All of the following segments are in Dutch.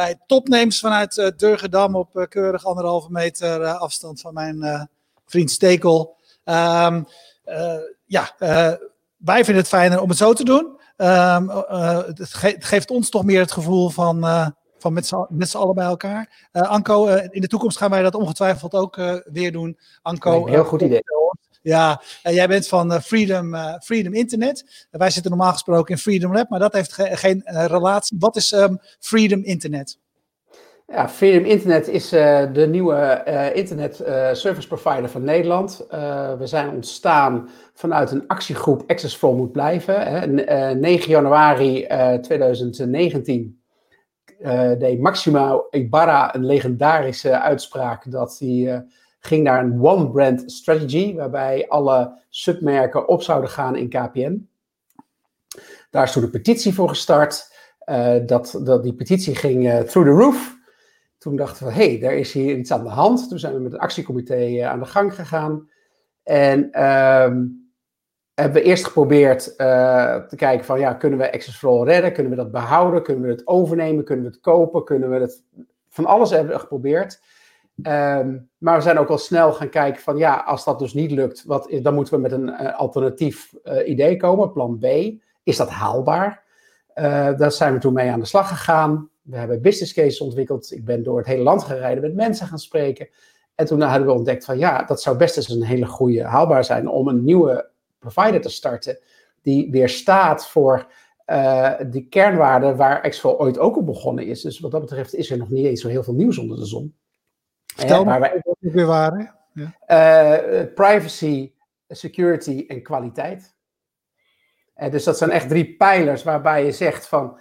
bij Topnames vanuit uh, Durgedam op uh, keurig anderhalve meter uh, afstand van mijn vriend Stekel. Um, ja, wij vinden het fijner om het zo te doen. Um, het, ge het, geeft ons toch meer het gevoel van, van met z'n allen bij elkaar. Anko, in de toekomst gaan wij dat ongetwijfeld ook weer doen. Anko, heel goed idee. Ja, uh, jij bent van uh, Freedom, uh, Freedom Internet. wij zitten normaal gesproken in Freedom Lab, maar dat heeft ge geen relatie. Wat is um, Freedom Internet? Ja, Freedom Internet is de nieuwe internet service provider van Nederland. we zijn ontstaan vanuit een actiegroep Access for moet blijven. Hè. 9 januari 2019 deed Maxima Ibarra een legendarische uitspraak dat hij ging naar een one brand strategy, waarbij alle submerken op zouden gaan in KPN. Daar is toen een petitie voor gestart. Uh, dat, dat, die petitie ging uh, through the roof. Toen dachten we, hé, hey, er is hier iets aan de hand. Toen zijn we met een actiecomité uh, aan de gang gegaan. En ehm, hebben we eerst geprobeerd te kijken van, ja, kunnen we Access for All redden? Kunnen we dat behouden? Kunnen we het overnemen? Kunnen we het kopen? Kunnen we het... Van alles hebben we geprobeerd. Um, maar we zijn ook al snel gaan kijken van ja, als dat dus niet lukt, wat dan moeten we met een uh, alternatief uh, idee komen, plan B. Is dat haalbaar? Uh, daar zijn we toen mee aan de slag gegaan. We hebben business cases ontwikkeld. Ik ben door het hele land gereden, met mensen gaan spreken. En toen hadden we ontdekt van ja, dat zou best eens een hele goede haalbaar zijn om een nieuwe provider te starten die weer staat voor die kernwaarden waar Expo ooit ook op begonnen is. Dus wat dat betreft is er nog niet eens zo heel veel nieuws onder de zon. Vertel wij wat weer waren. Ja. Uh, privacy, security en kwaliteit. Uh, dus dat zijn echt drie pijlers waarbij je zegt van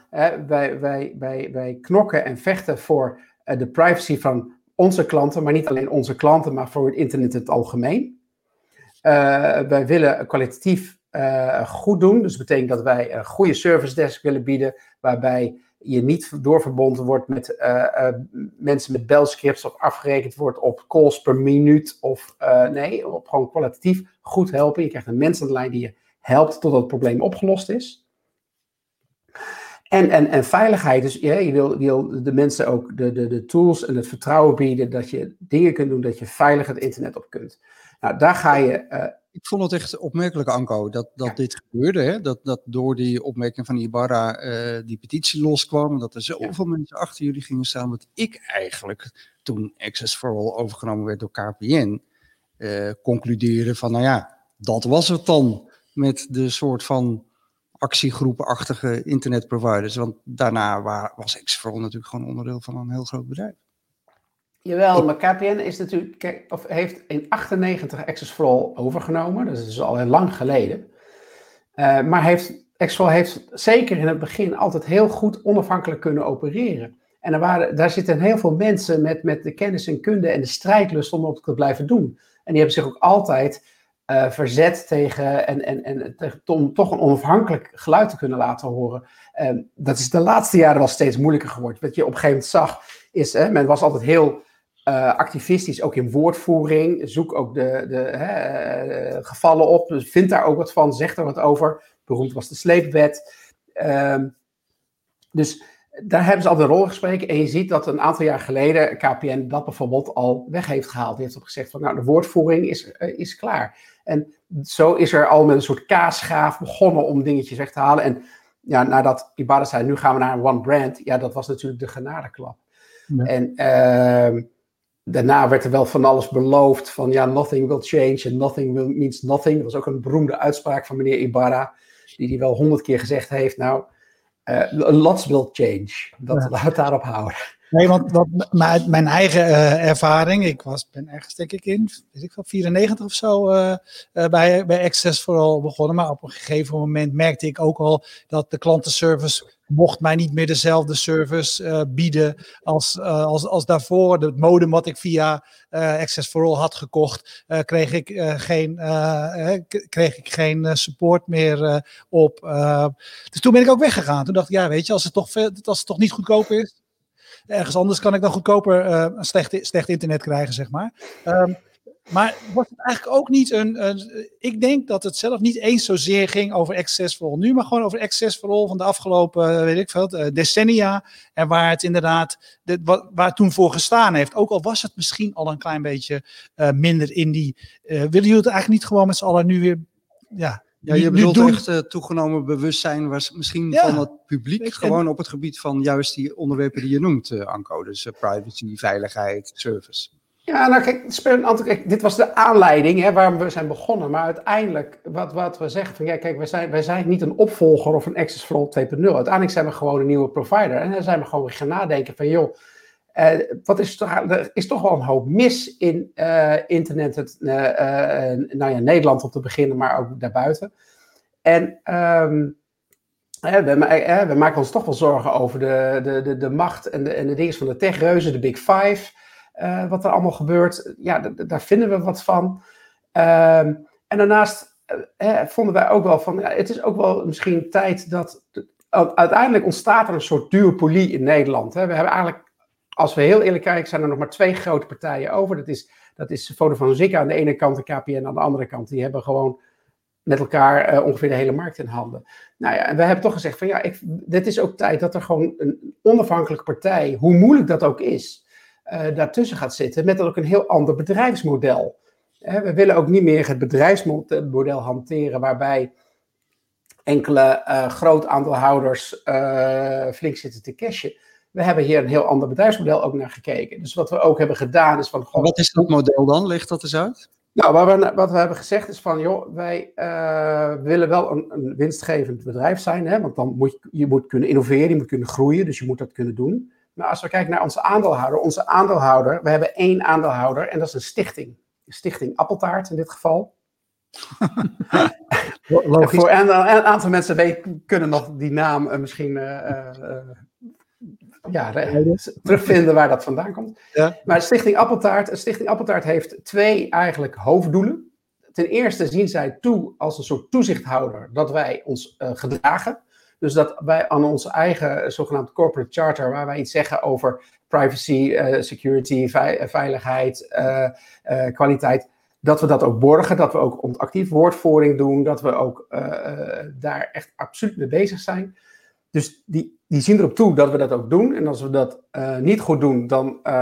wij, wij, wij, wij knokken en vechten voor de privacy van onze klanten, maar niet alleen onze klanten, maar voor het internet in het algemeen. wij willen kwalitatief goed doen, dus dat betekent dat wij een goede service desk willen bieden, waarbij je niet doorverbonden wordt met uh, uh, mensen met belscripts of afgerekend wordt op calls per minuut. Of uh, nee, op gewoon kwalitatief goed helpen. Je krijgt een mens aan de lijn die je helpt totdat het probleem opgelost is. En, en, en veiligheid, dus ja, je wil, wil de mensen ook de, de, de tools en het vertrouwen bieden dat je dingen kunt doen, dat je veilig het internet op kunt. Nou, daar ga je ik vond het echt opmerkelijk, Anko, dat, dat dit gebeurde. Hè? Dat, dat door die opmerking van Ibarra uh, die petitie loskwam. Dat er zoveel mensen achter jullie gingen staan. Wat ik eigenlijk, toen Access for All overgenomen werd door KPN, uh, eh, concludeerde van, nou ja, dat was het dan. Met de soort van actiegroepenachtige internetproviders. Want daarna was Access for All natuurlijk gewoon onderdeel van een heel groot bedrijf. Jawel, maar KPN is natuurlijk, of heeft in 98 Access for All overgenomen. Dus dat is al heel lang geleden. Uh, maar heeft, Access heeft zeker in het begin altijd heel goed onafhankelijk kunnen opereren. En er waren, daar zitten heel veel mensen met, met de kennis en kunde en de strijdlust om dat te blijven doen. En die hebben zich ook altijd uh, verzet tegen en, en, en om toch een onafhankelijk geluid te kunnen laten horen. Uh, dat is de laatste jaren wel steeds moeilijker geworden. Wat je op een gegeven moment zag, is, hè, men was altijd heel uh, activistisch, ook in woordvoering. Zoek ook de, de hè, uh, gevallen op. Dus vind daar ook wat van. Zeg er wat over. Beroemd was de sleepwet. Uh, dus daar hebben ze al een rol gesproken. En je ziet dat een aantal jaar geleden KPN dat bijvoorbeeld al weg heeft gehaald. Die heeft op gezegd van nou, de woordvoering is, uh, is klaar. En zo is er al met een soort kaasgaaf begonnen om dingetjes weg te halen. En ja, nadat Ibarra zei, nu gaan we naar een one brand. Ja, dat was natuurlijk de genadeklap. Ja. En uh, daarna werd er wel van alles beloofd van ja, nothing will change and nothing will, means nothing. Dat was ook een beroemde uitspraak van meneer Ibarra, die die wel honderd keer gezegd heeft. Nou, uh, lots will change. Dat, ja. Het daarop houden. Nee, want wat, mijn eigen uh, ervaring, ik was, ben ergens denk ik in, weet ik wel, 94 of zo uh, uh, bij, bij Access vooral begonnen. Maar op een gegeven moment merkte ik ook al dat de klantenservice mocht mij niet meer dezelfde service bieden als, als, als daarvoor. Het modem wat ik via Access for All had gekocht, kreeg ik geen, kreeg ik geen support meer op. dus toen ben ik ook weggegaan. Toen dacht ik, ja, weet je, als het toch, als het toch niet goedkoop is, ergens anders kan ik dan goedkoper slecht, slecht internet krijgen, zeg maar. Um, Maar was het eigenlijk ook niet een, een, Ik denk dat het zelf niet eens zozeer ging over Access for All nu, maar gewoon over Access for All van de afgelopen, eh, weet ik veel, eh, decennia. En waar het inderdaad, de, wat, waar toen voor gestaan heeft. Ook al was het misschien al een klein beetje minder in die. Willen jullie het eigenlijk niet gewoon met z'n allen nu weer. Ja, ja, je bedoelt doen... echt uh, toegenomen bewustzijn was misschien ja, van het publiek, gewoon op het gebied van juist die onderwerpen die je noemt, uh, Anko. Dus uh, privacy, veiligheid, service. Ja, nou kijk, een aantal, kijk, dit was de aanleiding hè, waarom we zijn begonnen. Maar uiteindelijk, wat, wat we zeggen van ja, kijk, wij zijn, wij zijn niet een opvolger of een Access for All 2.0. Uiteindelijk zijn we gewoon een nieuwe provider. En dan zijn we gewoon weer gaan nadenken van joh, wat is er is toch wel een hoop mis in uh, internet, het, uh, nou ja, Nederland om te beginnen, maar ook daarbuiten. En um, we, maken ons toch wel zorgen over de, de, de, de macht en de, en de dingen van de techreuzen, de Big Five. Wat er allemaal gebeurt, ja, daar vinden we wat van. Um, en daarnaast vonden wij ook wel van, ja, het is ook wel misschien tijd dat, uiteindelijk ontstaat er een soort duopolie in Nederland. Hè. We hebben eigenlijk, als we heel eerlijk kijken, zijn er nog maar twee grote partijen over. Dat is, dat is Vodafone Ziggo aan de ene kant en KPN aan de andere kant. Die hebben gewoon met elkaar uh, ongeveer de hele markt in handen. Nou ja, en we hebben toch gezegd van ja, ik, dit is ook tijd dat er gewoon een onafhankelijke partij, hoe moeilijk dat ook is, uh, daartussen gaat zitten met ook een heel ander bedrijfsmodel. Uh, we willen ook niet meer het bedrijfsmodel hanteren waarbij enkele groot aandeelhouders flink zitten te cashen. We hebben hier een heel ander bedrijfsmodel ook naar gekeken. Dus wat we ook hebben gedaan is van... Wat is dat model dan? Leg dat eens uit. Nou, wat we, wat we hebben gezegd is van, joh, wij uh, willen wel een, een, winstgevend bedrijf zijn, hè, want dan moet je, je moet kunnen innoveren, je moet kunnen groeien, dus je moet dat kunnen doen. Maar als we kijken naar onze aandeelhouder, onze aandeelhouder, we hebben één aandeelhouder en dat is een stichting. Stichting Appeltaart in dit geval. Voor een, een, aantal mensen kunnen nog die naam uh, misschien uh, ja, terugvinden waar dat vandaan komt. Ja. Maar Stichting Appeltaart, Stichting Appeltaart heeft twee eigenlijk hoofddoelen. Ten eerste zien zij toe als een soort toezichthouder dat wij ons uh, gedragen. Dus dat wij aan onze eigen zogenaamde corporate charter, waar wij iets zeggen over privacy, uh, security, veiligheid, uh, kwaliteit, dat we dat ook borgen, dat we ook actief woordvoering doen, dat we ook daar echt absoluut mee bezig zijn. Dus die, die zien erop toe dat we dat ook doen. En als we dat uh, niet goed doen, dan, uh,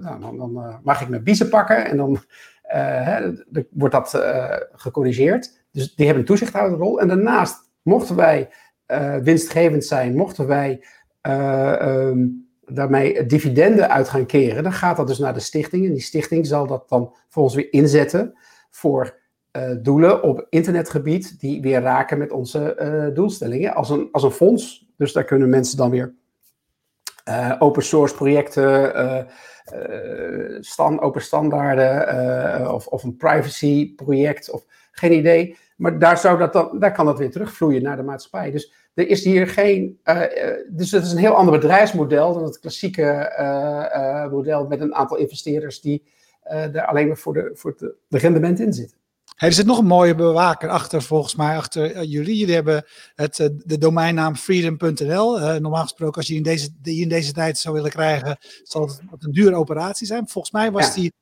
nou, dan, uh, mag ik mijn biezen pakken en dan hè, wordt dat gecorrigeerd. Dus die hebben een toezichthouderrol. En daarnaast, mochten wij winstgevend zijn, mochten wij um, daarmee dividenden uit gaan keren, dan gaat dat dus naar de stichting. En die stichting zal dat dan voor ons weer inzetten voor doelen op internetgebied die weer raken met onze uh, doelstellingen als een, als een fonds. Dus daar kunnen mensen dan weer uh, open source projecten, stand, open standaarden of, of een privacy project of geen idee. Maar daar, zou dat dan, daar kan dat weer terugvloeien naar de maatschappij. Dus er is hier geen. dus het is een heel ander bedrijfsmodel dan het klassieke model met een aantal investeerders die er alleen maar voor de, voor de rendement in zitten. Hey, er zit nog een mooie bewaker achter, volgens mij, achter uh, jullie. Jullie hebben het, uh, de domeinnaam freedom.nl. Uh, normaal gesproken, als je in deze, die in deze tijd zou willen krijgen, zal het een dure operatie zijn. Volgens mij was ja. die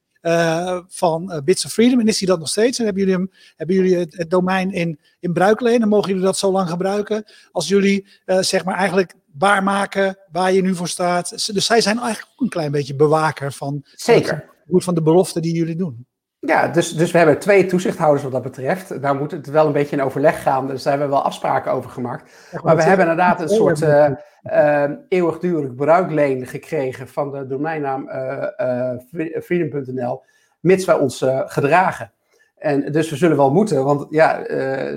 van Bits of Freedom en is die dat nog steeds? En hebben jullie, hem, hebben jullie het, het domein in, in bruikleen en mogen jullie dat zo lang gebruiken als jullie, zeg maar, eigenlijk waarmaken waar je nu voor staat? Dus zij zijn eigenlijk ook een klein beetje bewaker van, Zeker. van, van de beloften die jullie doen. Ja, dus, dus we hebben twee toezichthouders wat dat betreft. Daar moet het wel een beetje in overleg gaan. Dus daar hebben we wel afspraken over gemaakt. maar we hebben inderdaad een soort uh, uh, eeuwigdurend bruikleen gekregen van de domeinnaam uh, freedom.nl, mits wij ons gedragen. En dus we zullen wel moeten, want ja,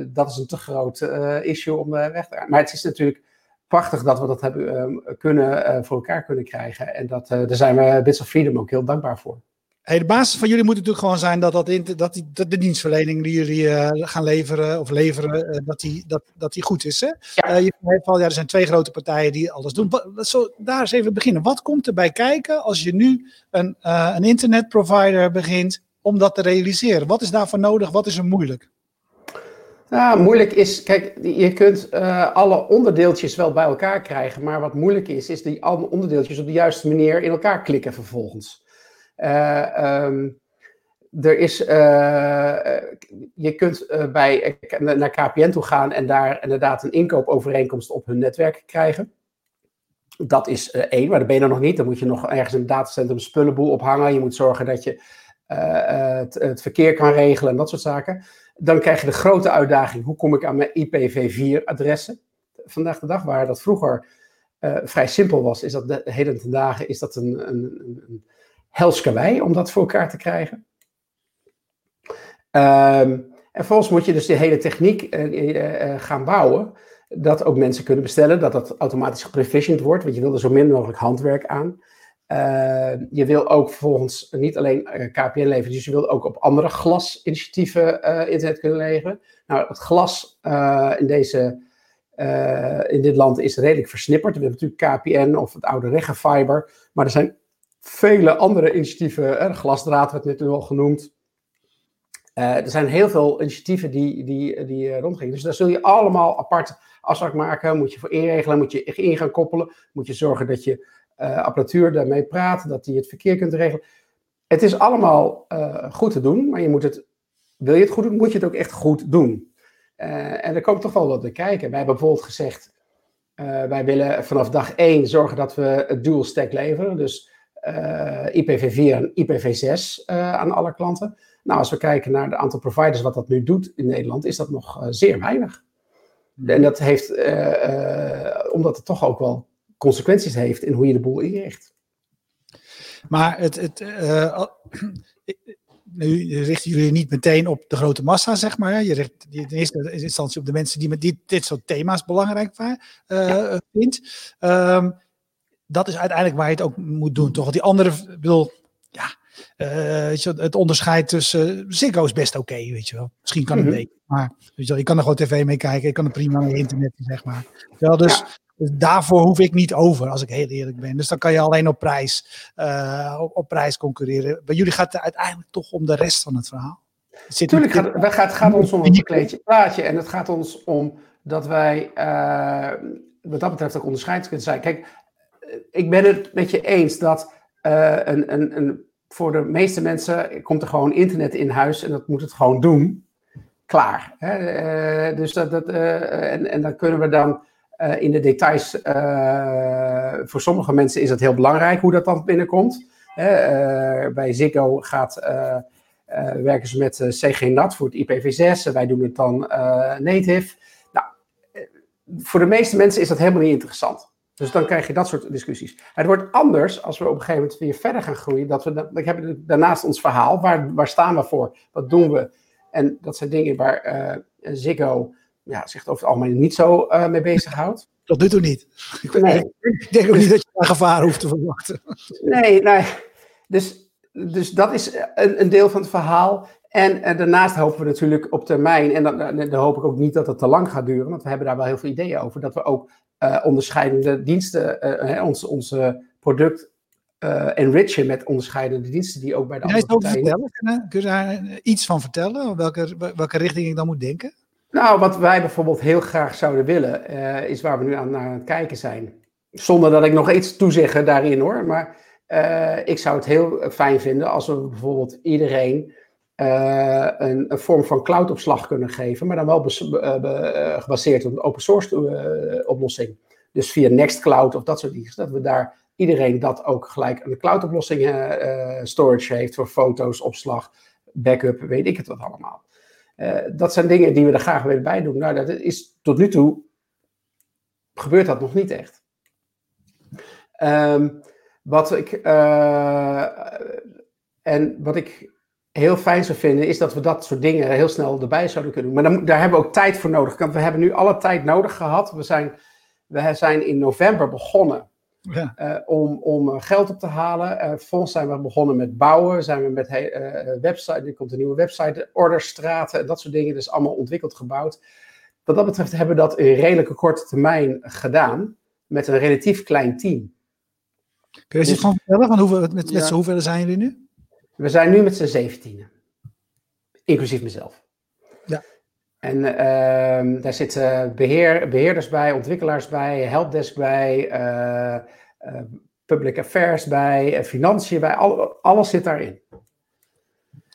dat is een te groot issue om weg te gaan. Maar het is natuurlijk prachtig dat we dat hebben kunnen, voor elkaar kunnen krijgen. En dat, daar zijn we Bits of Freedom ook heel dankbaar voor. Hey, de basis van jullie moet natuurlijk gewoon zijn dat, dat, dat, die, dat de dienstverlening die jullie uh, gaan leveren of leveren, uh, dat, die, dat, dat die goed is. Hè? Ja. Uh, je al, ja, er zijn twee grote partijen die alles doen. Wat, zo, daar eens even beginnen. Wat komt erbij kijken als je nu een, een internetprovider begint om dat te realiseren? Wat is daarvoor nodig? Wat is er moeilijk? Nou, moeilijk is, kijk, je kunt alle onderdeeltjes wel bij elkaar krijgen, maar wat moeilijk is, is die alle onderdeeltjes op de juiste manier in elkaar klikken vervolgens. Um, er is, je kunt bij, naar KPN toe gaan en daar inderdaad een inkoopovereenkomst op hun netwerk krijgen. Dat is één, maar dat ben je nog niet. Dan moet je nog ergens in het datacentrum spullenboel ophangen. Je moet zorgen dat je het, het, verkeer kan regelen en dat soort zaken. Dan krijg je de grote uitdaging, hoe kom ik aan mijn IPv4-adressen? Vandaag de dag, waar dat vroeger vrij simpel was, is dat de heden ten dagen is dat een, een, een helskawei om dat voor elkaar te krijgen. Um, en vervolgens moet je dus de hele techniek uh, uh, gaan bouwen. Dat ook mensen kunnen bestellen, dat dat automatisch geprovisioned wordt, want je wil er zo min mogelijk handwerk aan. Uh, je wil ook vervolgens niet alleen KPN leveren, dus je wil ook op andere glasinitiatieven internet kunnen leveren. Nou, het glas in, deze, in dit land is redelijk versnipperd. We hebben natuurlijk KPN of het oude Reggefiber, maar er zijn vele andere initiatieven. Eh, glasdraad werd net al genoemd. Uh, er zijn heel veel initiatieven die, die, die uh, rondgingen. Dus daar zul je allemaal apart afspraak maken. Moet je voor inregelen, moet je in gaan koppelen. Moet je zorgen dat je uh, apparatuur daarmee praat, dat die het verkeer kunt regelen. Het is allemaal goed te doen, maar je moet het, wil je het goed doen, moet je het ook echt goed doen. en er komt toch wel wat bij kijken. Wij hebben bijvoorbeeld gezegd, wij willen vanaf dag 1 zorgen dat we het dual stack leveren. Dus IPv4 en IPv6 uh, aan alle klanten. Nou, als we kijken naar het aantal providers wat dat nu doet in Nederland, is dat nog uh, zeer weinig. En dat heeft, omdat het toch ook wel consequenties heeft in hoe je de boel inricht. Maar het, het, nu richten jullie niet meteen op de grote massa, zeg maar. Je richt in eerste instantie op de mensen die met dit, dit soort thema's belangrijk vindt. Um, dat is uiteindelijk waar je het ook moet doen, toch? Die andere, bedoel, ja, uh, weet je, het onderscheid tussen Ziggo is best oké, okay, weet je wel. Misschien kan het mm -hmm. beter, maar weet je wel, je kan er gewoon tv mee kijken, ik kan er prima naar internet, zeg maar. Wel, dus, ja. dus, daarvoor hoef ik niet over, als ik heel eerlijk ben. Dus dan kan je alleen op prijs, uh, op, op, prijs concurreren. Bij jullie gaat het uiteindelijk toch om de rest van het verhaal. Het Tuurlijk, gaat, gaat, gaat ons om een kleedje plaatje en het gaat ons om dat wij wat dat betreft ook onderscheid kunnen zijn. Kijk, ik ben het met je eens dat uh, een, een, een, voor de meeste mensen komt er gewoon internet in huis en dat moet het gewoon doen. Klaar. Hè? Uh, dus dat, dat, en, en dan kunnen we dan in de details. voor sommige mensen is het heel belangrijk hoe dat dan binnenkomt. bij Ziggo gaat, werken ze met CG-NAT voor het IPv6. Wij doen het dan native. Nou, voor de meeste mensen is dat helemaal niet interessant. Dus dan krijg je dat soort discussies. Het wordt anders als we op een gegeven moment weer verder gaan groeien. Dat we, dan hebben daarnaast ons verhaal. Waar, waar staan we voor? Wat doen we? En dat zijn dingen waar uh, Ziggo ja, zich over het algemeen niet zo uh, mee bezighoudt. Tot nu toe niet. Nee. Ik denk ook niet dat je daar gevaar hoeft te verwachten. Nee, nee. Dus, dus dat is een, een deel van het verhaal. En, en, daarnaast hopen we natuurlijk op termijn, en dan, dan, hoop ik ook niet dat het te lang gaat duren, want we hebben daar wel heel veel ideeën over, dat we ook uh, onderscheidende diensten, uh, ons, onze product uh, enrichen met onderscheidende diensten die ook bij de andere partijen... Vertellen? Kun je daar iets van vertellen? Welke, welke richting ik dan moet denken? Nou, wat wij bijvoorbeeld heel graag zouden willen, is waar we nu aan, aan het kijken zijn. Zonder dat ik nog iets toezeggen daarin hoor, maar ik zou het heel fijn vinden als we bijvoorbeeld iedereen uh, een, een, vorm van cloudopslag kunnen geven, maar dan wel uh, gebaseerd op een open source oplossing. Dus via Nextcloud of dat soort dingen. Dat we daar iedereen dat ook gelijk een cloudoplossing storage heeft voor foto's, opslag, backup, weet ik het wat allemaal. dat zijn dingen die we er graag willen bij doen. Nou, dat is tot nu toe gebeurt dat nog niet echt. Um, wat ik en wat ik heel fijn zou vinden, is dat we dat soort dingen heel snel erbij zouden kunnen doen. Maar dan, daar hebben we ook tijd voor nodig. Want we hebben nu alle tijd nodig gehad. We zijn, we zijn in november begonnen ja. uh, om, om geld op te halen. Uh, vervolgens zijn we begonnen met bouwen. Zijn we met uh, website, er komt een nieuwe website, orderstraten, dat soort dingen. Dus allemaal ontwikkeld gebouwd. Wat dat betreft hebben we dat in redelijke korte termijn gedaan. Met een relatief klein team. Kun je eens dus, van vertellen? Van hoeveel, met, met ja. hoeveel zijn jullie nu? We zijn nu met z'n zeventienen. Inclusief mezelf. Ja. En uh, daar zitten beheer, beheerders bij, ontwikkelaars bij, helpdesk bij, uh, uh, public affairs bij, financiën bij, al, alles zit daarin.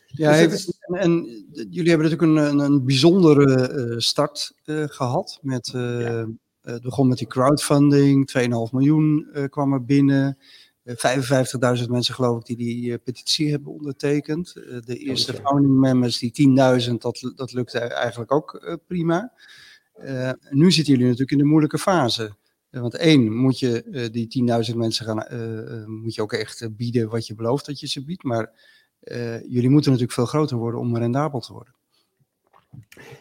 Ja, dus en, en, jullie hebben natuurlijk een, een, bijzondere start gehad. Met, ja. het begon met die crowdfunding, 2,5 miljoen kwam er binnen. 55.000 mensen geloof ik die die petitie hebben ondertekend. de eerste founding members, die 10.000, dat, dat lukte eigenlijk ook prima. nu zitten jullie natuurlijk in de moeilijke fase. Want één, moet je die 10.000 mensen gaan, moet je ook echt bieden wat je belooft dat je ze biedt. Maar jullie moeten natuurlijk veel groter worden om rendabel te worden.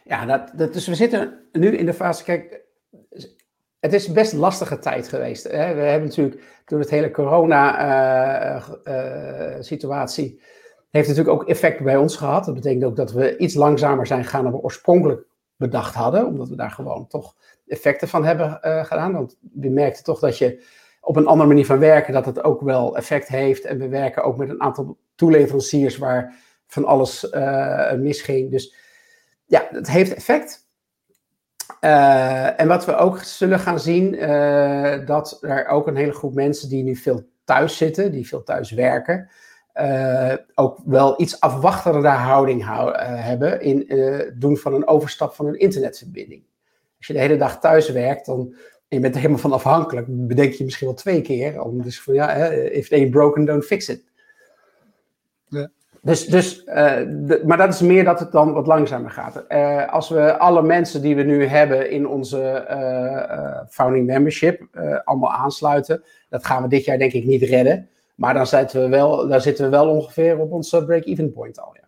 Ja, dat, dat, dus we zitten nu in de fase, kijk, het is best lastige tijd geweest. Hè? We hebben natuurlijk door het hele corona-situatie, heeft natuurlijk ook effect bij ons gehad. Dat betekent ook dat we iets langzamer zijn gegaan dan we oorspronkelijk bedacht hadden, omdat we daar gewoon toch effecten van hebben gedaan. Want we merkten toch dat je op een andere manier van werken, dat het ook wel effect heeft. En we werken ook met een aantal toeleveranciers waar van alles misging. Dus ja, het heeft effect. Uh, en wat we ook zullen gaan zien, dat er ook een hele groep mensen die nu veel thuis zitten, die veel thuis werken, ook wel iets afwachtende houding hebben in het doen van een overstap van een internetverbinding. Als je de hele dag thuis werkt, dan, en je bent er helemaal van afhankelijk, bedenk je misschien wel twee keer. Om dus van ja, if they broken, don't fix it. Ja. Dus, dus uh, maar dat is meer dat het dan wat langzamer gaat. Uh, als we alle mensen die we nu hebben in onze uh, founding membership allemaal aansluiten, dat gaan we dit jaar denk ik niet redden. Maar dan zitten we wel, dan zitten we wel ongeveer op onze break-even point al. Ja.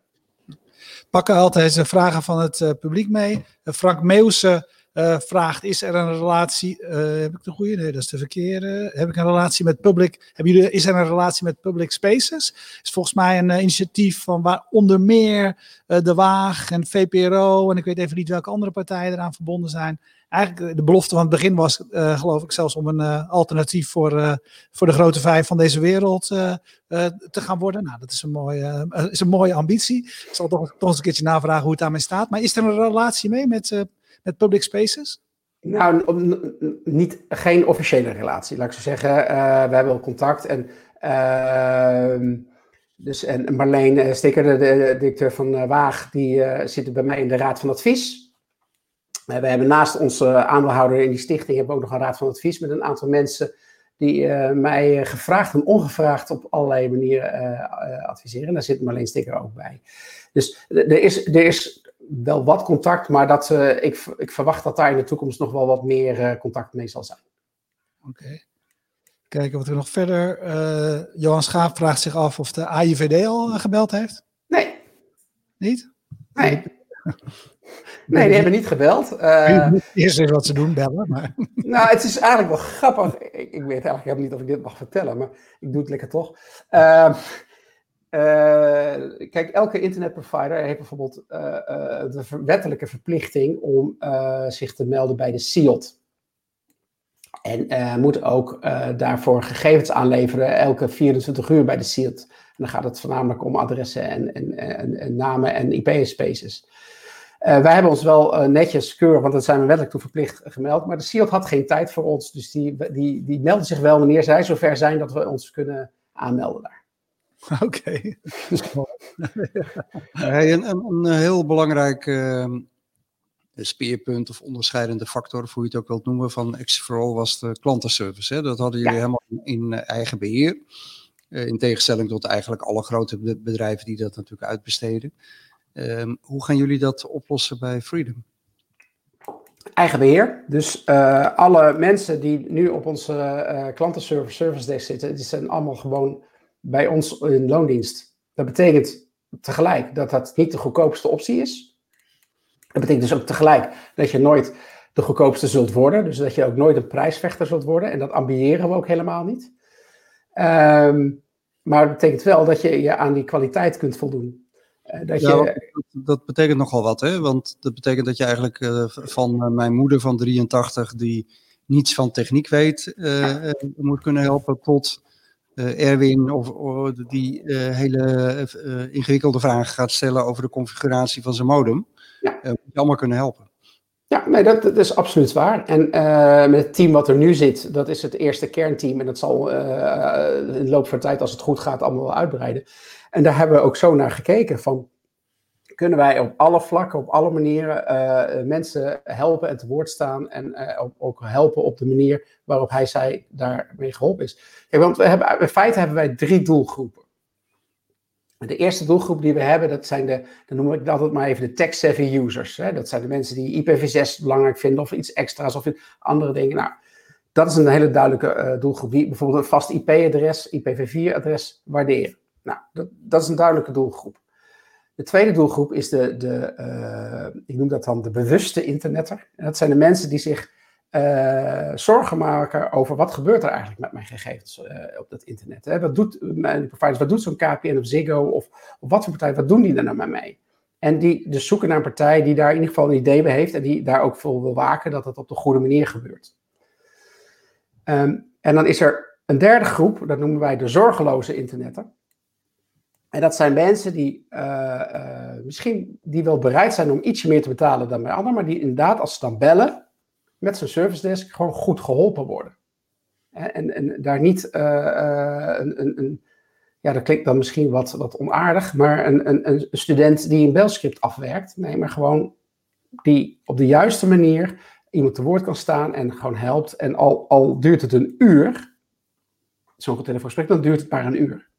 Pakken altijd de vragen van het publiek mee. Frank Meeuwse uh, vraagt: is er een relatie? Uh, heb ik de goede? Nee, dat is de verkeerde. Heb ik een relatie met public? Hebben jullie, is er een relatie met public spaces? Is volgens mij een uh, initiatief van waar onder meer de Waag en VPRO en ik weet even niet welke andere partijen eraan verbonden zijn. Eigenlijk de belofte van het begin was, geloof ik, zelfs om een alternatief voor, voor de grote vijf van deze wereld te gaan worden. Nou, dat is een mooie, is een mooie ambitie. Ik zal toch, toch eens een keertje navragen hoe het daarmee staat. Maar is er een relatie mee met met public spaces? Nou, niet, geen officiële relatie, laat ik zo zeggen. Uh, we hebben wel contact. En, uh, dus, en Marleen uh, Stikker, de, directeur van uh, Waag, die zit bij mij in de Raad van Advies. we hebben naast onze aandeelhouder in die stichting hebben we ook nog een Raad van Advies met een aantal mensen die mij gevraagd en ongevraagd op allerlei manieren adviseren. daar zit Marleen Stikker ook bij. Dus er is, er is wel wat contact, maar dat, uh, ik, ik verwacht dat daar in de toekomst nog wel wat meer uh, contact mee zal zijn. Oké. Kijken wat er nog verder. Uh, Johan Schaap vraagt zich af of de AIVD al gebeld heeft. Nee. Niet? Nee. Nee, die hebben niet gebeld. Uh, Eerst eens wat ze doen, bellen. Maar. Nou, het is eigenlijk wel grappig. Ik, ik weet eigenlijk niet of ik dit mag vertellen, maar ik doe het lekker toch. Uh, kijk, elke internetprovider heeft bijvoorbeeld uh, uh, de wettelijke verplichting om zich te melden bij de SIOT. En moet ook daarvoor gegevens aanleveren elke 24 uur bij de SIOT. En dan gaat het voornamelijk om adressen en, en, en, en namen en IP-spaces. wij hebben ons wel netjes keurig, want dat zijn we wettelijk toe verplicht gemeld. Maar de SIOT had geen tijd voor ons. Dus die, die, die melden zich wel wanneer zij zover zijn dat we ons kunnen aanmelden daar. Oké. een, een, heel belangrijk uh, speerpunt of onderscheidende factor, of hoe je het ook wilt noemen, van Access for All was de klantenservice. Hè? Dat hadden jullie helemaal in eh, eigen beheer. Uh, in tegenstelling tot eigenlijk alle grote bedrijven die dat natuurlijk uitbesteden. Um, hoe gaan jullie dat oplossen bij Freedom? Eigen beheer. Dus uh, alle mensen die nu op onze klantenservice service desk zitten, die zijn allemaal gewoon bij ons in loondienst. Dat betekent tegelijk dat dat niet de goedkoopste optie is. Dat betekent dus ook tegelijk dat je nooit de goedkoopste zult worden. Dus dat je ook nooit een prijsvechter zult worden. En dat ambiëren we ook helemaal niet. Um, maar het betekent wel dat je je aan die kwaliteit kunt voldoen. Uh, dat, ja, je... dat, betekent nogal wat, hè? Want dat betekent dat je eigenlijk uh, van uh, mijn moeder van 83, die niets van techniek weet, ja. moet kunnen helpen, tot Erwin of, of die uh, hele uh, ingewikkelde vragen gaat stellen over de configuratie van zijn modem. Ja. moet je allemaal kunnen helpen. Ja, nee, dat, dat is absoluut waar. En met het team wat er nu zit, dat is het eerste kernteam. En dat zal in de loop van de tijd, als het goed gaat, allemaal wel uitbreiden. En daar hebben we ook zo naar gekeken van, kunnen wij op alle vlakken, op alle manieren uh, mensen helpen en te woord staan. En uh, ook helpen op de manier waarop hij zij daarmee geholpen is. Want we hebben, in feite hebben wij drie doelgroepen. De eerste doelgroep die we hebben, dat zijn de, dan noem ik altijd maar even de tech-savvy users. Hè? Dat zijn de mensen die IPv6 belangrijk vinden of iets extra's of andere dingen. Nou, dat is een hele duidelijke doelgroep die bijvoorbeeld een vast IP-adres, IPv4-adres waarderen. Nou, dat, dat, is een duidelijke doelgroep. De tweede doelgroep is de, de uh, ik noem dat dan de bewuste internetter. En dat zijn de mensen die zich uh, zorgen maken over wat gebeurt er eigenlijk met mijn gegevens uh, op dat internet. Hè? Wat doet mijn providers, wat doet zo'n KPN of Ziggo of, wat voor partij, wat doen die er nou met mij? En die dus zoeken naar een partij die daar in ieder geval een idee bij heeft en die daar ook voor wil waken dat het op de goede manier gebeurt. Um, en dan is er een derde groep, dat noemen wij de zorgeloze internetter. En dat zijn mensen die uh, uh, misschien die wel bereid zijn om ietsje meer te betalen dan bij anderen, maar die inderdaad als ze dan bellen met zijn service desk gewoon goed geholpen worden. En, en daar niet uh, een, een, een, ja, dat klinkt dan misschien wat, wat onaardig, maar een, een, een student die een belscript afwerkt. Nee, maar gewoon die op de juiste manier iemand te woord kan staan en gewoon helpt. En al, al duurt het een uur, zo'n telefoongesprek, dan duurt het maar een uur.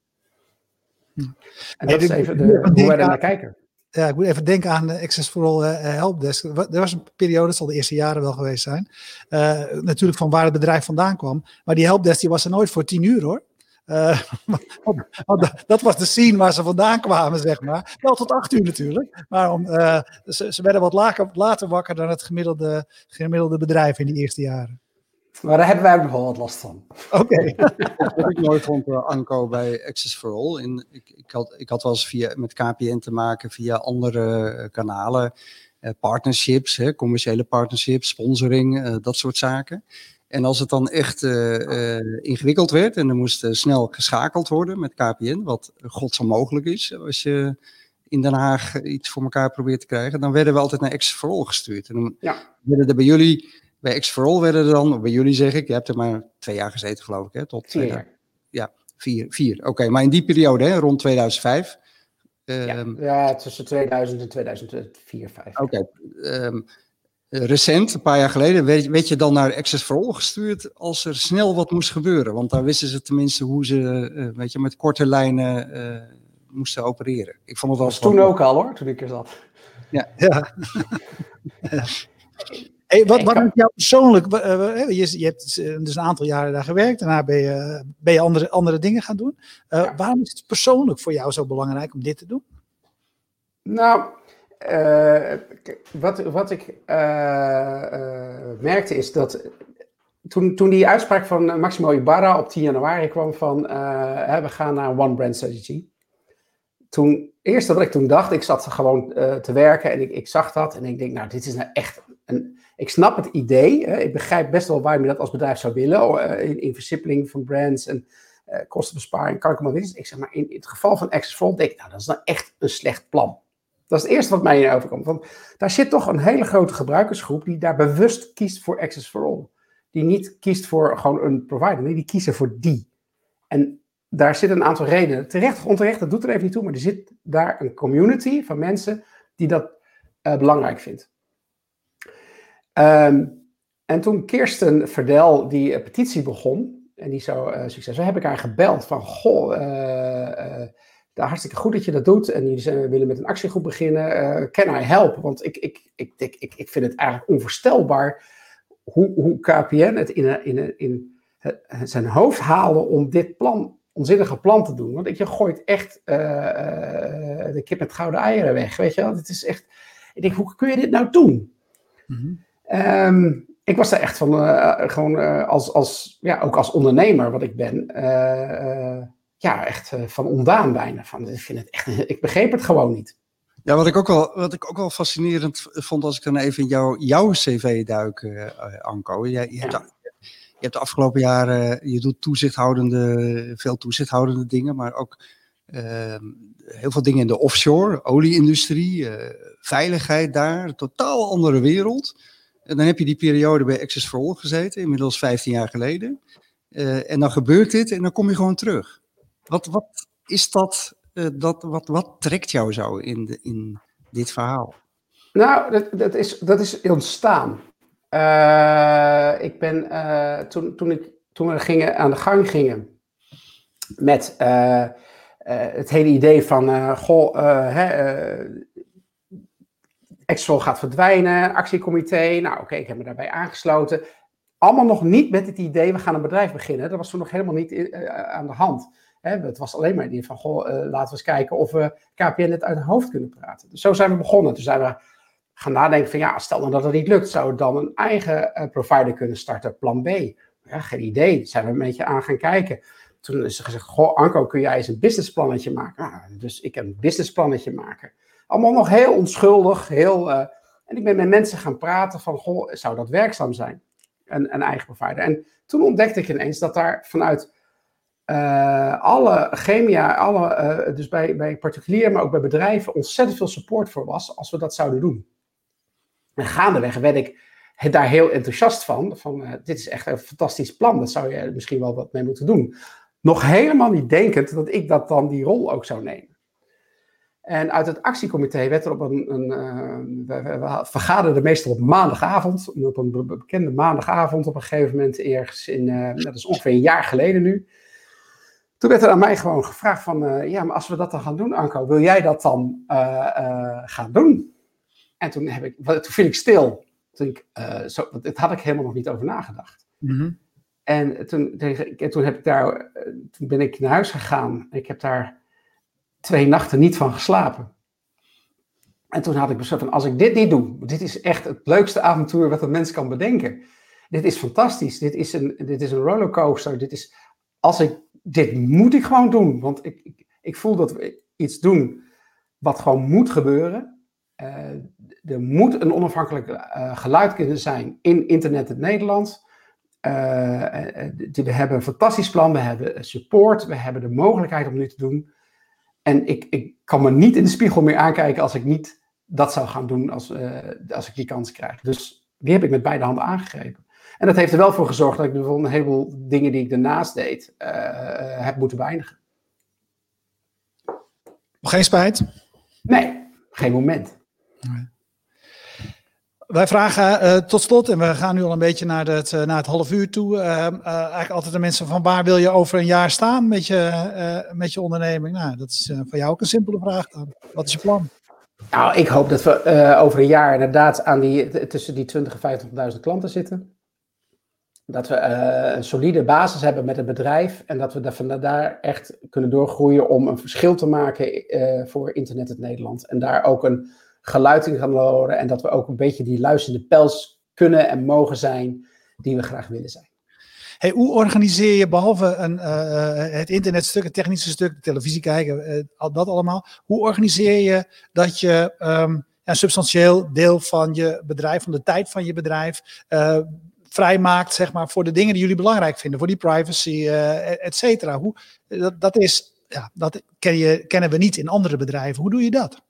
En dat is even de, hoe wij naar kijken. Ja, ik moet even denken aan de Access for All uh, Helpdesk. Er was een periode, dat zal de eerste jaren wel geweest zijn. Uh, natuurlijk van waar het bedrijf vandaan kwam. Maar die helpdesk die was er nooit voor tien uur hoor. Uh, dat was de scene waar ze vandaan kwamen, zeg maar. Wel tot acht uur natuurlijk. Maar om, ze, ze, werden wat later, later wakker dan het gemiddelde, gemiddelde bedrijf in die eerste jaren. Maar daar hebben wij ook nog wel wat last van. Oké. Okay. ik nooit vond uh, Anko bij Access for All. In, ik, ik, had, ik had wel eens via, met KPN te maken via andere kanalen. partnerships, hè, commerciële partnerships, sponsoring, dat soort zaken. En als het dan echt uh, uh, ingewikkeld werd en er moest uh, snel geschakeld worden met KPN, wat godsam mogelijk is als je in Den Haag iets voor elkaar probeert te krijgen, dan werden we altijd naar Access for All gestuurd. En dan ja. werden er bij jullie, bij Access for All werden er dan, bij jullie zeg ik, je hebt er maar twee jaar gezeten geloof ik, hè? Tot vier jaar. Ja, vier. vier. Oké, okay, maar in die periode, hè, rond 2005. Ja, um, ja, tussen 2000 en 2004, 5. Oké. Okay, um, recent, een paar jaar geleden, werd, werd, je dan naar Access for All gestuurd als er snel wat moest gebeuren. Want daar wisten ze tenminste hoe ze uh, weet je, met korte lijnen uh, moesten opereren. Ik vond het wel was toen ook al hoor, toen ik er zat. Ja. ja. hey, wat, wat jou persoonlijk, uh, je, je, hebt dus een aantal jaren daar gewerkt, daarna ben je, ben je andere, andere dingen gaan doen. Ja. Waarom is het persoonlijk voor jou zo belangrijk om dit te doen? Nou, uh, wat, wat ik uh, merkte is dat toen, toen die uitspraak van Maximo Ibarra op 10 januari kwam van we gaan naar one brand strategy. Toen, eerst wat ik toen dacht, ik zat gewoon te werken en ik, ik zag dat en ik denk, nou dit is nou echt een, ik snap het idee, ik begrijp best wel waarom je dat als bedrijf zou willen, in, in versippeling van brands en kostenbesparing, kan ik maar weten. Ik zeg maar, in, het geval van Access Front denk ik, nou dat is nou echt een slecht plan. Dat is het eerste wat mij in overkomt. Want daar zit toch een hele grote gebruikersgroep die daar bewust kiest voor Access for All. Die niet kiest voor gewoon een provider. Nee, die kiezen voor die. En daar zit een aantal redenen. Terecht of onterecht, dat doet er even niet toe. Maar er zit daar een community van mensen die dat uh, belangrijk vindt. Um, en toen Kirsten Verdel die uh, petitie begon, en die zou uh, succes, heb ik haar gebeld van, goh, nou, hartstikke goed dat je dat doet. En jullie zijn, willen met een actiegroep beginnen. Uh, can I help? Want ik, ik, ik, ik, ik, ik vind het eigenlijk onvoorstelbaar hoe, hoe KPN het in, in, in, zijn hoofd haalde om dit plan, onzinnige plan te doen. Want je gooit echt uh, uh, de kip met gouden eieren weg. Weet je wel? Het is echt. Ik denk, hoe kun je dit nou doen? Mm-hmm. Um, ik was daar echt van, gewoon als, als, ja, ook als ondernemer wat ik ben ja, echt uh, van ondaan bijna. Van, ik, vind het echt, ik begreep het gewoon niet. Ja, wat ik ook wel, wat ik ook wel fascinerend vond als ik dan even in jouw, jouw cv duik, uh, Anko. Je, je, ja. hebt, je hebt de afgelopen jaren, je doet toezichthoudende, veel toezichthoudende dingen, maar ook uh, heel veel dingen in de offshore, olieindustrie, veiligheid daar, totaal andere wereld. En dan heb je die periode bij Access for All gezeten, inmiddels 15 jaar geleden. en dan gebeurt dit en dan kom je gewoon terug. Wat, wat is dat, uh, dat wat, wat trekt jou zo in, de, in dit verhaal? Nou, dat, dat, is, dat is ontstaan. Uh, ik ben, toen, toen, ik, toen we gingen, aan de gang gingen met het hele idee van, goh, hè, Expo gaat verdwijnen, actiecomité. Nou, oké, ik heb me daarbij aangesloten. Allemaal nog niet met het idee, we gaan een bedrijf beginnen. Dat was toen nog helemaal niet aan de hand. Hè, het was alleen maar het idee van, goh, laten we eens kijken of we KPN net uit het hoofd kunnen praten. Dus zo zijn we begonnen. Toen zijn we gaan nadenken van ja, stel dan dat het niet lukt, zou het dan een eigen provider kunnen starten, plan B? Ja, geen idee. Daar zijn we een beetje aan gaan kijken. Toen is er gezegd, goh Anko, kun jij eens een businessplannetje maken? Nou, dus ik heb een businessplannetje maken. Allemaal nog heel onschuldig, heel... Uh, en ik ben met mensen gaan praten van, goh, zou dat werkzaam zijn? Een, eigen provider. En toen ontdekte ik ineens dat daar vanuit uh, alle chemia, alle, uh, dus bij, bij particulieren, maar ook bij bedrijven, ontzettend veel support voor was als we dat zouden doen. En gaandeweg werd ik daar heel enthousiast van. Van dit is echt een fantastisch plan, dat zou je misschien wel wat mee moeten doen. Nog helemaal niet denkend dat ik dat dan die rol ook zou nemen. En uit het actiecomité werd er op een. een uh, we, we, vergaderden meestal op maandagavond. Op een bekende maandagavond op een gegeven moment ergens in. Uh, dat is ongeveer een jaar geleden nu. Toen werd er aan mij gewoon gevraagd: van uh, ja, maar als we dat dan gaan doen, Anko, wil jij dat dan gaan doen? En toen, heb ik, toen viel ik stil. Toen, ik, zo, dit had ik helemaal nog niet over nagedacht. Mm -hmm. En toen, toen, heb ik daar, eh, toen ben ik naar huis gegaan. Ik heb daar twee nachten niet van geslapen. En toen had ik besloten van, als ik dit niet doe, dit is echt het leukste avontuur wat een mens kan bedenken. Dit is fantastisch, dit is een, dit is een rollercoaster. Dit is, als ik, dit moet ik gewoon doen, want ik, ik, voel dat we iets doen wat gewoon moet gebeuren. Uh, er moet een onafhankelijk uh, geluid kunnen zijn in internet in Nederland. Uh, we hebben een fantastisch plan, we hebben support, we hebben de mogelijkheid om nu te doen. En ik, ik kan me niet in de spiegel meer aankijken als ik niet dat zou gaan doen als, uh, als ik die kans krijg. Dus die heb ik met beide handen aangegrepen. En dat heeft er wel voor gezorgd dat ik bijvoorbeeld een heleboel dingen die ik daarnaast deed, heb moeten beëindigen. Geen spijt? Nee, geen moment. Nee. Wij vragen uh, tot slot, en we gaan nu al een beetje naar het, uh, naar het half uur toe, uh, eigenlijk altijd de mensen van waar wil je over een jaar staan met je, met je onderneming? Nou, dat is voor jou ook een simpele vraag dan. Wat is je plan? Nou, ik hoop dat we over een jaar inderdaad aan die, tussen die 20 en 50.000 klanten zitten. Dat we een solide basis hebben met het bedrijf en dat we van daar echt kunnen doorgroeien om een verschil te maken voor Internet in Nederland. En daar ook een geluid in gaan horen en dat we ook een beetje die luisterende pels kunnen en mogen zijn die we graag willen zijn. Hey, hoe organiseer je behalve een, uh, het internetstuk, het technische stuk, de televisie kijken, uh, dat allemaal, hoe organiseer je dat je um, een substantieel deel van je bedrijf, van de tijd van je bedrijf, uh, vrijmaakt zeg maar, voor de dingen die jullie belangrijk vinden, voor die privacy, et cetera. Hoe, dat, dat, is, ja, dat je, kennen we niet in andere bedrijven. Hoe doe je dat?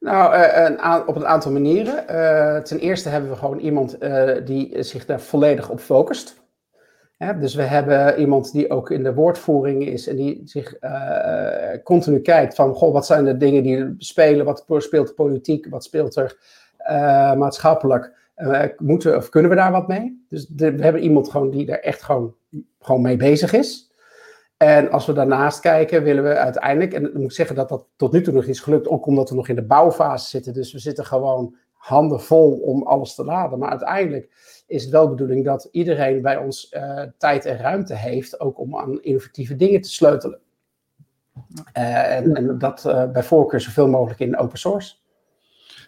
Nou, een op een aantal manieren. Uh, ten eerste hebben we gewoon iemand uh, die zich daar volledig op focust. dus we hebben iemand die ook in de woordvoering is en die zich continu kijkt van, goh, wat zijn de dingen die spelen, wat speelt de politiek, wat speelt er maatschappelijk, moeten of kunnen we daar wat mee? Dus we hebben iemand gewoon die daar echt gewoon, gewoon mee bezig is. En als we daarnaast kijken, willen we uiteindelijk, en moet ik zeggen dat dat tot nu toe nog is gelukt, ook omdat we nog in de bouwfase zitten. Dus we zitten gewoon handen vol om alles te laden. Maar uiteindelijk is het wel de bedoeling dat iedereen bij ons uh, tijd en ruimte heeft, ook om aan innovatieve dingen te sleutelen. Uh, en, dat uh, bij voorkeur zoveel mogelijk in open source.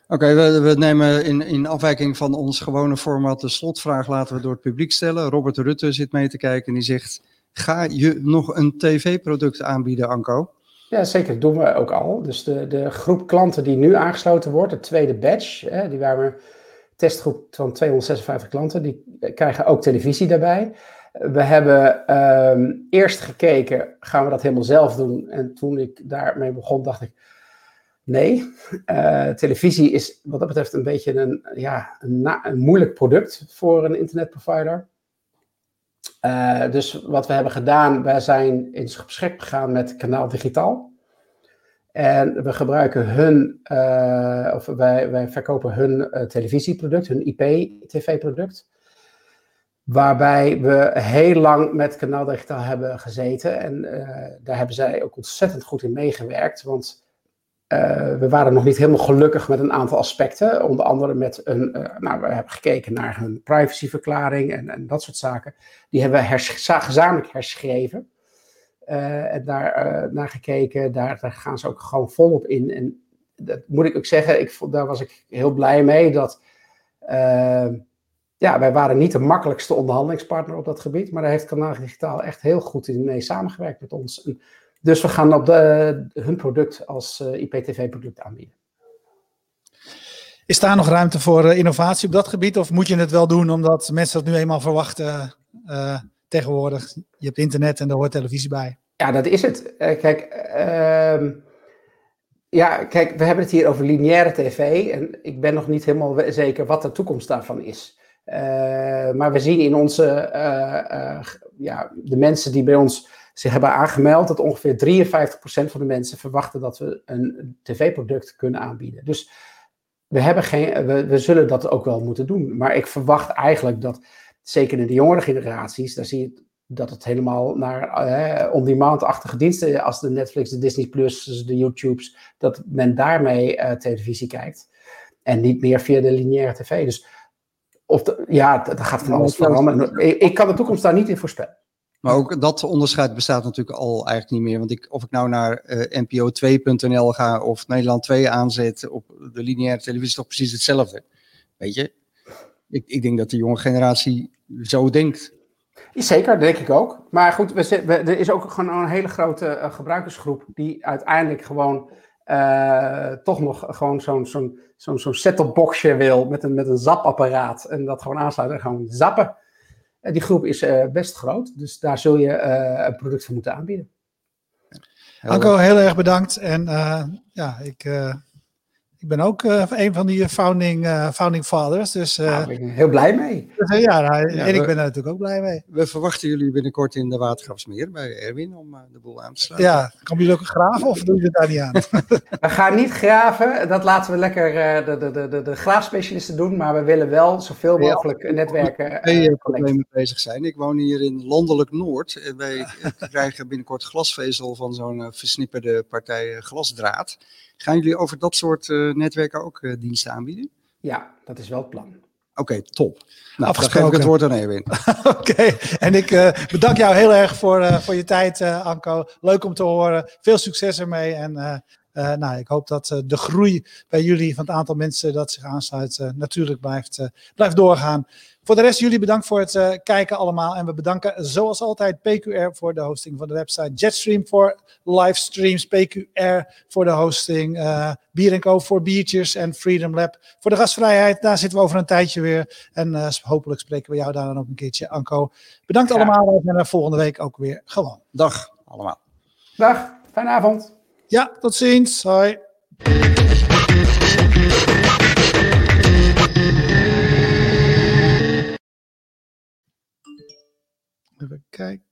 Oké, we, we, nemen in, in afwijking van ons gewone format de slotvraag laten we door het publiek stellen. Robert Rutte zit mee te kijken en die zegt Ga je nog een tv-product aanbieden, Anko? Ja, zeker. Dat doen we ook al. Dus de, de groep klanten die nu aangesloten wordt, de tweede batch, hè, die waren een testgroep van 256 klanten, die krijgen ook televisie daarbij. We hebben um, eerst gekeken, gaan we dat helemaal zelf doen? En toen ik daarmee begon, dacht ik, nee. Uh, televisie is wat dat betreft een beetje een, ja, een, een moeilijk product voor een internetprovider. Uh, dus wat we hebben gedaan, wij zijn in gesprek gegaan met Kanaal Digitaal. En we gebruiken hun, of wij, wij verkopen hun televisieproduct, hun IP-tv-product. Waarbij we heel lang met Kanaal Digitaal hebben gezeten. En daar hebben zij ook ontzettend goed in meegewerkt. Want uh, we waren nog niet helemaal gelukkig met een aantal aspecten. Onder andere met een. Uh, nou, we hebben gekeken naar hun privacyverklaring en, en dat soort zaken. Die hebben we gezamenlijk herschreven. Uh, en daar naar gekeken. Daar, daar, gaan ze ook gewoon volop in. En dat moet ik ook zeggen, ik, daar was ik heel blij mee. Dat. ja, wij waren niet de makkelijkste onderhandelingspartner op dat gebied. Maar daar heeft Kanaal Digitaal echt heel goed in mee samengewerkt met ons. En, dus we gaan op de, hun product als uh, IPTV-product aanbieden. Is daar nog ruimte voor uh, innovatie op dat gebied? Of moet je het wel doen omdat mensen dat nu eenmaal verwachten uh, tegenwoordig? Je hebt internet en daar hoort televisie bij. Ja, dat is het. kijk, ehm, ja, kijk, we hebben het hier over lineaire tv. En ik ben nog niet helemaal zeker wat de toekomst daarvan is. maar we zien in onze, ja, de mensen die bij ons zich hebben aangemeld dat ongeveer 53% van de mensen verwachten dat we een tv-product kunnen aanbieden. Dus we, hebben geen, we, we zullen dat ook wel moeten doen. Maar ik verwacht eigenlijk dat, zeker in de jongere generaties, daar zie je dat het helemaal naar eh, on-demand-achtige diensten, als de Netflix, de Disney Plus, de YouTubes, dat men daarmee uh, televisie kijkt. En niet meer via de lineaire tv. Dus of de, ja, dat gaat van alles veranderen. Ik, ik kan de toekomst daar niet in voorspellen. Maar ook dat onderscheid bestaat natuurlijk al eigenlijk niet meer. Want ik, of ik nou naar uh, NPO2.nl ga of Nederland 2 aanzet op de lineaire televisie, is toch precies hetzelfde. Weet je? Ik, ik denk dat de jonge generatie zo denkt. Zeker, denk ik ook. Maar goed, we, er is ook gewoon een hele grote uh, gebruikersgroep die uiteindelijk gewoon uh, toch nog gewoon zo'n zo'n zo'n zo'n set-top boxje wil met een, met een zapapparaat en dat gewoon aansluiten en gewoon zappen. En die groep is uh, best groot, dus daar zul je uh, een product voor moeten aanbieden. Anko, heel erg bedankt. En ja, ik, ik ben ook een van die founding, founding fathers. Dus, nou, ben ik heel blij mee. Dus, ja, nou, ja, en ik ben er natuurlijk ook blij mee. We verwachten jullie binnenkort in de Watergrapsmeer bij Erwin om de boel aan te sluiten. Ja, kan jullie ook graven of doen jullie het daar niet aan? we gaan niet graven, dat laten we lekker de, de, de, de, de graafspecialisten doen. Maar we willen wel zoveel mogelijk ja. netwerken. Uh, problemen bezig zijn. Ik woon hier in landelijk Noord. Wij krijgen binnenkort glasvezel van zo'n versnipperde partij glasdraad. Gaan jullie over dat soort uh, netwerken ook uh, diensten aanbieden? Ja, dat is wel het plan. Oké, okay, top. Nou, dan geef ik het woord aan Erwin. Oké, okay. en ik uh, bedank jou heel erg voor, voor je tijd, Anko. Leuk om te horen. Veel succes ermee. En uh, nou, ik hoop dat uh, de groei bij jullie van het aantal mensen dat zich aansluit uh, natuurlijk blijft, blijft doorgaan. Voor de rest, jullie bedankt voor het kijken allemaal. En we bedanken zoals altijd PQR voor de hosting van de website. Jetstream voor livestreams. PQR voor de hosting. Bier Co voor biertjes. En Freedom Lab voor de gastvrijheid. Daar zitten we over een tijdje weer. En hopelijk spreken we jou daar dan ook een keertje. Anko, bedankt ja. allemaal. En volgende week ook weer gewoon. Dag allemaal. Dag, fijne avond. Ja, tot ziens. Hoi. Even kijken.